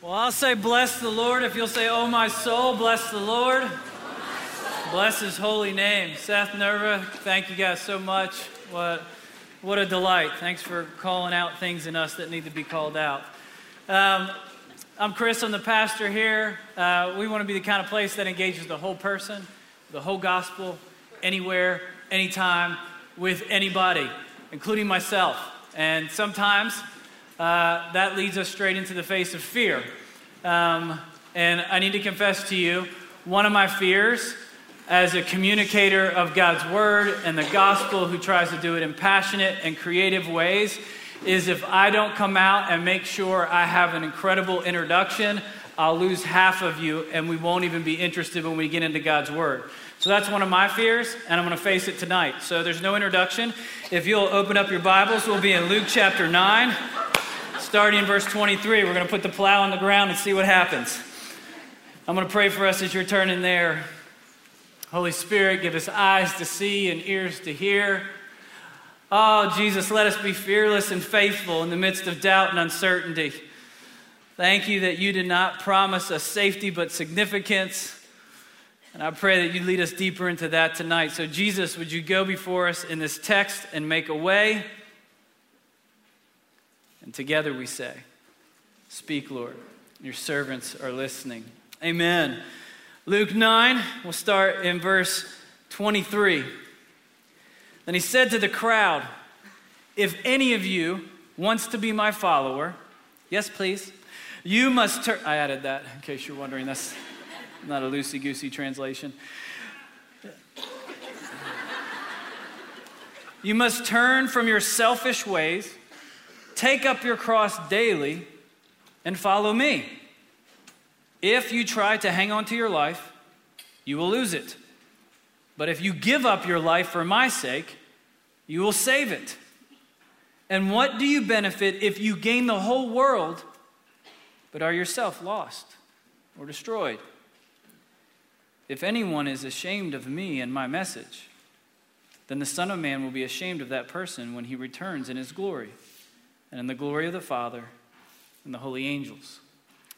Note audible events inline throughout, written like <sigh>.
Well, I'll say, bless the Lord. If you'll say, oh my soul, bless the Lord. Bless his holy name. Seth Nerva, thank you guys so much. What, what a delight. Thanks for calling out things in us that need to be called out. Um, I'm Chris, I'm the pastor here. Uh, we want to be the kind of place that engages the whole person, the whole gospel, anywhere, anytime, with anybody, including myself. And sometimes uh, that leads us straight into the face of fear. Um, and I need to confess to you, one of my fears as a communicator of God's word and the gospel who tries to do it in passionate and creative ways is if I don't come out and make sure I have an incredible introduction, I'll lose half of you and we won't even be interested when we get into God's word. So that's one of my fears, and I'm going to face it tonight. So there's no introduction. If you'll open up your Bibles, we'll be in Luke chapter 9 starting in verse 23. We're going to put the plow on the ground and see what happens. I'm going to pray for us as you're turning there. Holy Spirit, give us eyes to see and ears to hear. Oh, Jesus, let us be fearless and faithful in the midst of doubt and uncertainty. Thank you that you did not promise us safety but significance. And I pray that you lead us deeper into that tonight. So, Jesus, would you go before us in this text and make a way? And together we say, Speak, Lord. Your servants are listening. Amen. Luke 9, we'll start in verse 23. Then he said to the crowd, If any of you wants to be my follower, yes, please, you must turn. I added that in case you're wondering. That's not a loosey goosey translation. You must turn from your selfish ways Take up your cross daily and follow me. If you try to hang on to your life, you will lose it. But if you give up your life for my sake, you will save it. And what do you benefit if you gain the whole world, but are yourself lost or destroyed? If anyone is ashamed of me and my message, then the Son of Man will be ashamed of that person when he returns in his glory and in the glory of the Father and the holy angels.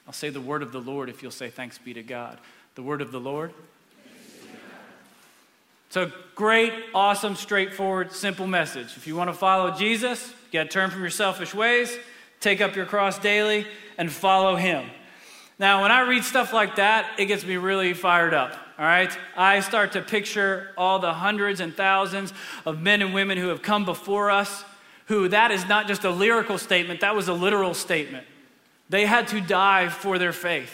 I'll say the word of the Lord if you'll say thanks be to God. The word of the Lord. It's a great, awesome, straightforward, simple message. If you want to follow Jesus, you got to turn from your selfish ways, take up your cross daily, and follow him. Now, when I read stuff like that, it gets me really fired up. All right? I start to picture all the hundreds and thousands of men and women who have come before us who that is not just a lyrical statement, that was a literal statement. They had to die for their faith.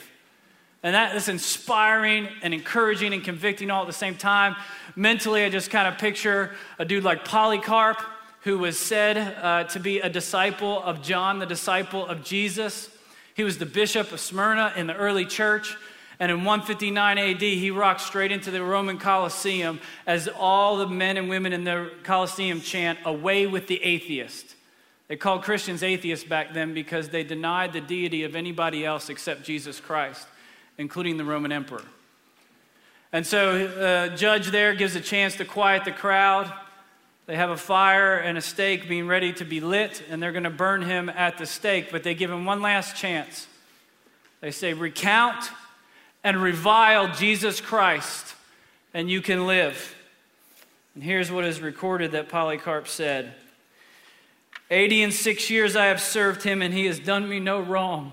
And that is inspiring and encouraging and convicting all at the same time. Mentally, I just kind of picture a dude like Polycarp, who was said uh, to be a disciple of John, the disciple of Jesus. He was the bishop of Smyrna in the early church. And in 159 AD, he rocked straight into the Roman Colosseum as all the men and women in the Colosseum chant, Away with the atheist. They called Christians atheists back then because they denied the deity of anybody else except Jesus Christ, including the Roman emperor. And so, the uh, judge there gives a chance to quiet the crowd. They have a fire and a stake being ready to be lit, and they're going to burn him at the stake, but they give him one last chance. They say, Recount and revile Jesus Christ, and you can live. And here's what is recorded that Polycarp said Eighty and six years I have served him, and he has done me no wrong.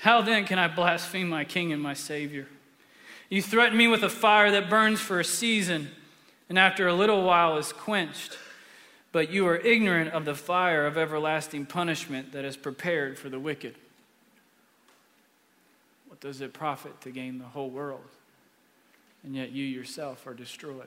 How then can I blaspheme my king and my Savior? You threaten me with a fire that burns for a season, and after a little while is quenched. But you are ignorant of the fire of everlasting punishment that is prepared for the wicked does it profit to gain the whole world? And yet you yourself are destroyed.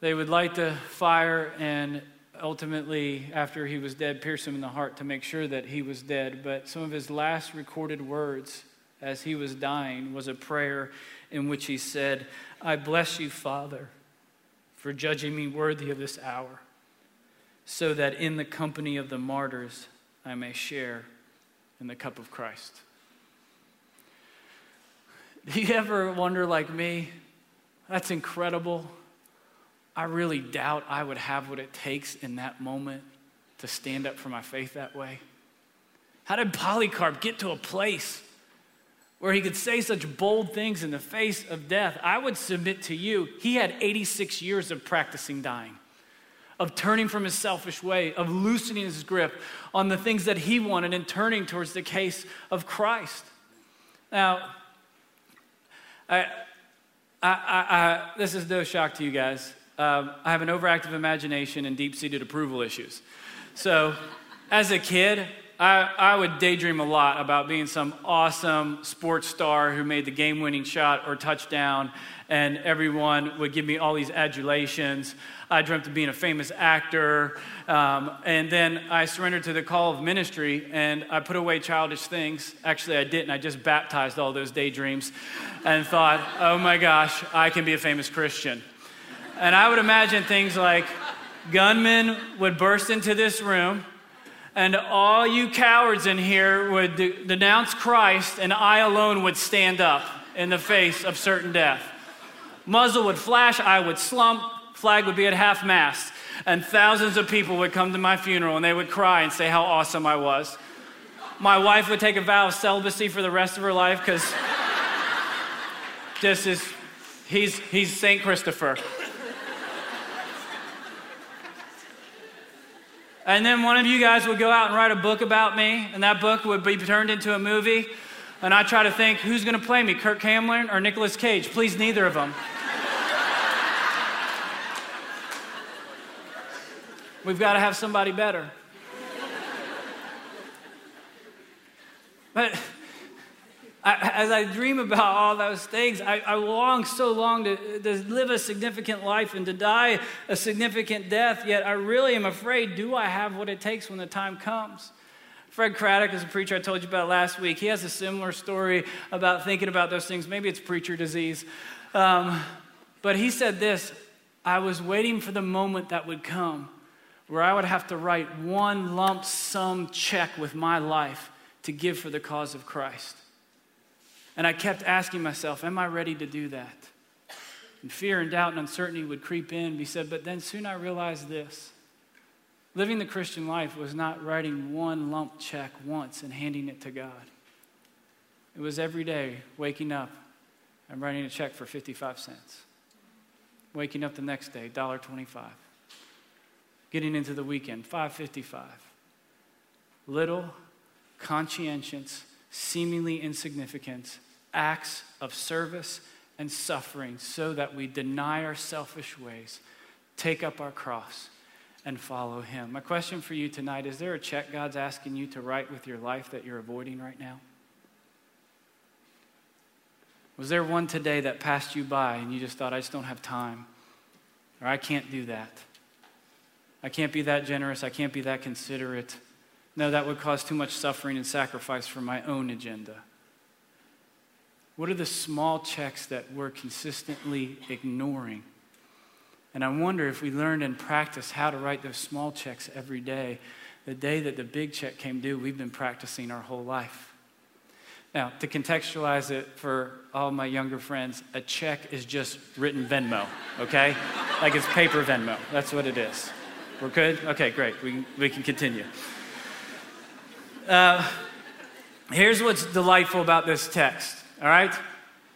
They would light the fire and ultimately, after he was dead, pierce him in the heart to make sure that he was dead. But some of his last recorded words as he was dying was a prayer in which he said, I bless you, Father, for judging me worthy of this hour, so that in the company of the martyrs I may share in the cup of Christ. Do you ever wonder, like me, that's incredible? I really doubt I would have what it takes in that moment to stand up for my faith that way? How did Polycarp get to a place where he could say such bold things in the face of death? I would submit to you, he had 86 years of practicing dying, of turning from his selfish way, of loosening his grip on the things that he wanted and turning towards the case of Christ. Now, I, I, I, this is no shock to you guys. Um, I have an overactive imagination and deep seated approval issues. So, as a kid, I, I would daydream a lot about being some awesome sports star who made the game winning shot or touchdown, and everyone would give me all these adulations. I dreamt of being a famous actor. Um, and then I surrendered to the call of ministry and I put away childish things. Actually, I didn't. I just baptized all those daydreams and thought, oh my gosh, I can be a famous Christian. And I would imagine things like gunmen would burst into this room and all you cowards in here would de- denounce Christ, and I alone would stand up in the face of certain death. Muzzle would flash, I would slump, flag would be at half mast, and thousands of people would come to my funeral and they would cry and say how awesome I was. My wife would take a vow of celibacy for the rest of her life because <laughs> this is, he's, he's St. Christopher. And then one of you guys would go out and write a book about me, and that book would be turned into a movie. And I try to think, who's going to play me, Kirk Cameron or Nicolas Cage? Please, neither of them. We've got to have somebody better. But <laughs> as I dream about all those things, I, I long so long to, to live a significant life and to die a significant death, yet I really am afraid do I have what it takes when the time comes? Fred Craddock is a preacher I told you about last week. He has a similar story about thinking about those things. Maybe it's preacher disease. Um, but he said this I was waiting for the moment that would come where I would have to write one lump sum check with my life to give for the cause of Christ. And I kept asking myself, Am I ready to do that? And fear and doubt and uncertainty would creep in. He said, But then soon I realized this. Living the Christian life was not writing one lump check once and handing it to God. It was every day waking up and writing a check for 55 cents. Waking up the next day, $1.25. Getting into the weekend, 555. Little, conscientious, seemingly insignificant acts of service and suffering so that we deny our selfish ways, take up our cross, and follow Him. My question for you tonight is there a check God's asking you to write with your life that you're avoiding right now? Was there one today that passed you by and you just thought, I just don't have time? Or I can't do that? I can't be that generous. I can't be that considerate. No, that would cause too much suffering and sacrifice for my own agenda. What are the small checks that we're consistently ignoring? And I wonder if we learned and practiced how to write those small checks every day, the day that the big check came due, we've been practicing our whole life. Now, to contextualize it for all my younger friends, a check is just written Venmo, okay? like it's paper Venmo. That's what it is. We're good? Okay, great. We, we can continue. Uh, here's what's delightful about this text, all right?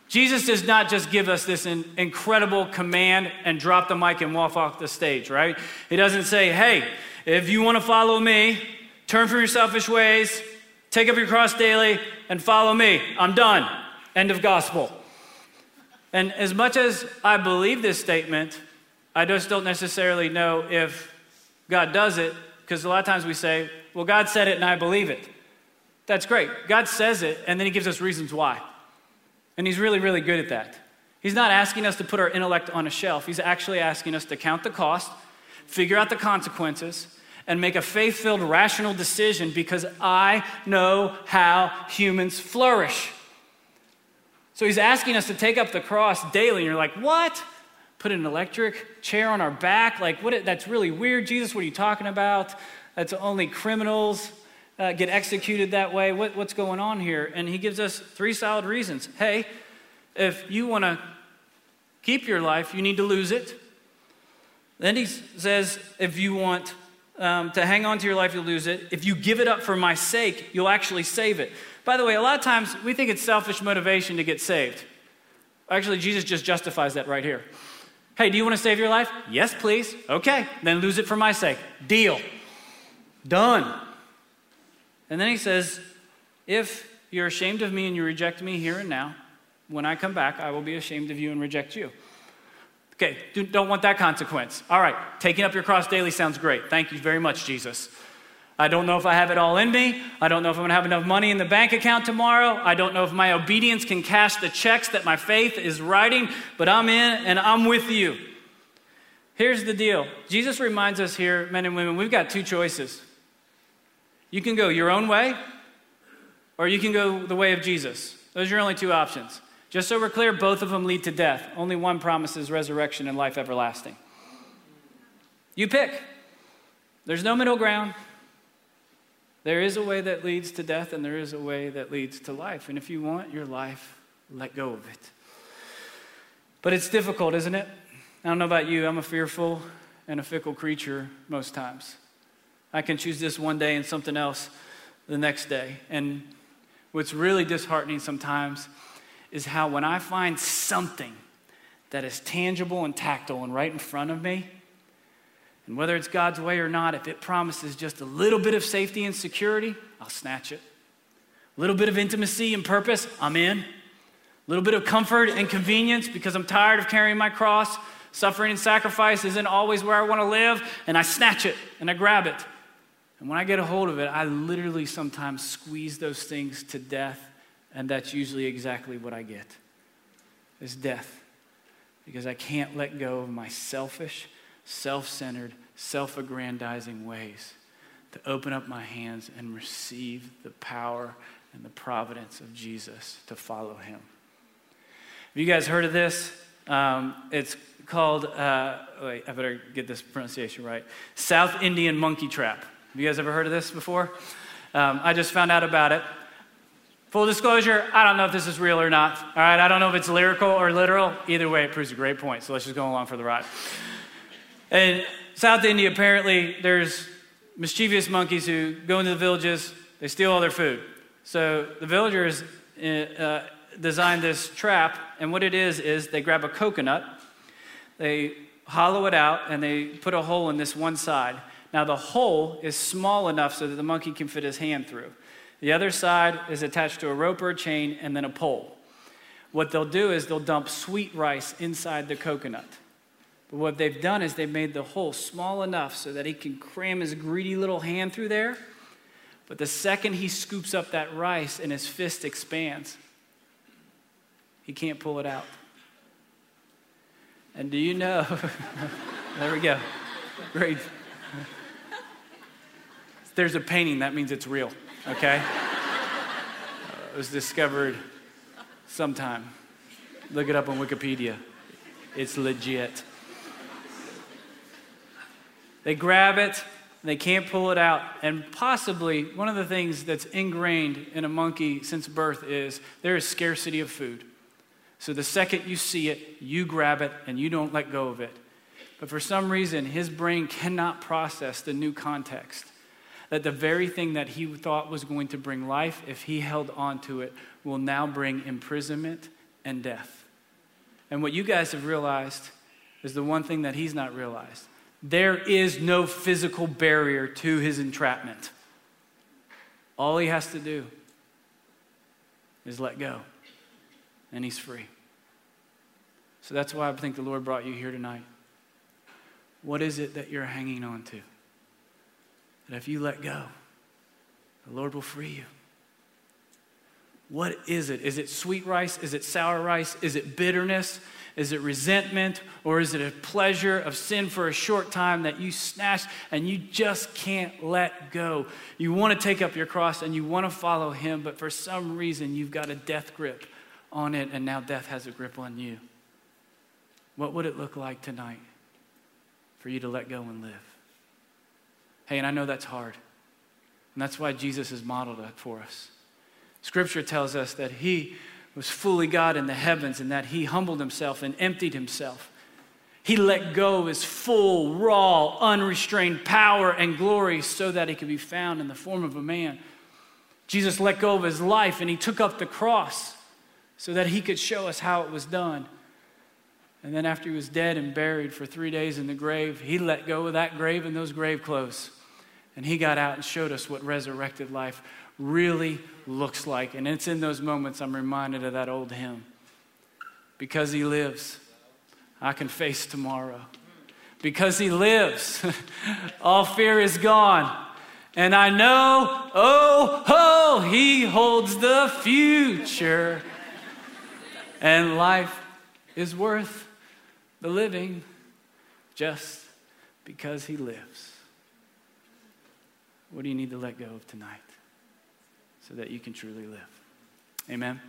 Jesus does not just give us this incredible command and drop the mic and walk off the stage, right? He doesn't say, hey, if you want to follow me, turn from your selfish ways, take up your cross daily, and follow me. I'm done. End of gospel. And as much as I believe this statement, I just don't necessarily know if God does it, because a lot of times we say, well, God said it and I believe it. That's great. God says it, and then He gives us reasons why. And He's really, really good at that. He's not asking us to put our intellect on a shelf, He's actually asking us to count the cost, figure out the consequences, and make a faith filled, rational decision because I know how humans flourish. So He's asking us to take up the cross daily, and you're like, what? Put an electric chair on our back? Like, what? That's really weird, Jesus. What are you talking about? That's only criminals uh, get executed that way. What, what's going on here? And he gives us three solid reasons. Hey, if you want to keep your life, you need to lose it. Then he says, if you want um, to hang on to your life, you'll lose it. If you give it up for my sake, you'll actually save it. By the way, a lot of times we think it's selfish motivation to get saved. Actually, Jesus just justifies that right here. Hey, do you want to save your life? Yes, please. Okay, then lose it for my sake. Deal. Done. And then he says, If you're ashamed of me and you reject me here and now, when I come back, I will be ashamed of you and reject you. Okay, don't want that consequence. All right, taking up your cross daily sounds great. Thank you very much, Jesus. I don't know if I have it all in me. I don't know if I'm going to have enough money in the bank account tomorrow. I don't know if my obedience can cash the checks that my faith is writing, but I'm in and I'm with you. Here's the deal Jesus reminds us here, men and women, we've got two choices. You can go your own way, or you can go the way of Jesus. Those are your only two options. Just so we're clear, both of them lead to death. Only one promises resurrection and life everlasting. You pick. There's no middle ground. There is a way that leads to death, and there is a way that leads to life. And if you want your life, let go of it. But it's difficult, isn't it? I don't know about you, I'm a fearful and a fickle creature most times. I can choose this one day and something else the next day. And what's really disheartening sometimes is how when I find something that is tangible and tactile and right in front of me, and whether it's God's way or not, if it promises just a little bit of safety and security, I'll snatch it. A little bit of intimacy and purpose, I'm in. A little bit of comfort and convenience because I'm tired of carrying my cross. Suffering and sacrifice isn't always where I want to live, and I snatch it and I grab it. And when I get a hold of it, I literally sometimes squeeze those things to death and that's usually exactly what I get is death. Because I can't let go of my selfish, self centered, self aggrandizing ways to open up my hands and receive the power and the providence of Jesus to follow him. Have you guys heard of this? Um, it's called, uh, wait, I better get this pronunciation right South Indian monkey trap. Have you guys ever heard of this before? Um, I just found out about it. Full disclosure, I don't know if this is real or not. All right, I don't know if it's lyrical or literal. Either way, it proves a great point. So let's just go along for the ride. In South India, apparently, there's mischievous monkeys who go into the villages, they steal all their food. So the villagers uh, uh designed this trap, and what it is, is they grab a coconut, they hollow it out, and they put a hole in this one side. Now, the hole is small enough so that the monkey can fit his hand through. The other side is attached to a rope or a chain and then a pole. What they'll do is they'll dump sweet rice inside the coconut. But what they've done is they've made the hole small enough so that he can cram his greedy little hand through there. But the second he scoops up that rice and his fist expands, he can't pull it out. And do you know? <laughs> there we go. Great. There's a painting, that means it's real okay? <laughs> It was discovered sometime. Look it up on Wikipedia. It's legit. They grab it, they can't pull it out. And possibly one of the things that's ingrained in a monkey since birth is there is scarcity of food. So the second you see it, you grab it and you don't let go of it. But for some reason, his brain cannot process the new context that the very thing that he thought was going to bring life, if he held on to it, will now bring imprisonment and death. And what you guys have realized is the one thing that he's not realized there is no physical barrier to his entrapment. All he has to do is let go, and he's free. So that's why I think the Lord brought you here tonight. What is it that you're hanging on to? That if you let go, the Lord will free you. What is it? Is it sweet rice? Is it sour rice? Is it bitterness? Is it resentment? Or is it a pleasure of sin for a short time that you snatch and you just can't let go? You want to take up your cross and you want to follow Him, but for some reason you've got a death grip on it and now death has a grip on you. What would it look like tonight for you to let go and live? Hey, and I know that's hard. And that's why Jesus has modeled it for us. Scripture tells us that he was fully God in the heavens and that he humbled himself and emptied himself. He let go his full, raw, unrestrained power and glory so that he could be found in the form of a man. Jesus let go of his life and he took up the cross so that he could show us how it was done. And then, after he was dead and buried for three days in the grave, he let go of that grave and those grave clothes. And he got out and showed us what resurrected life really looks like. And it's in those moments I'm reminded of that old hymn. Because he lives, I can face tomorrow. Because he lives, <laughs> all fear is gone. And I know, oh, oh, he holds the future. And life is worth the living just because he lives. What do you need to let go of tonight so that you can truly live? Amen.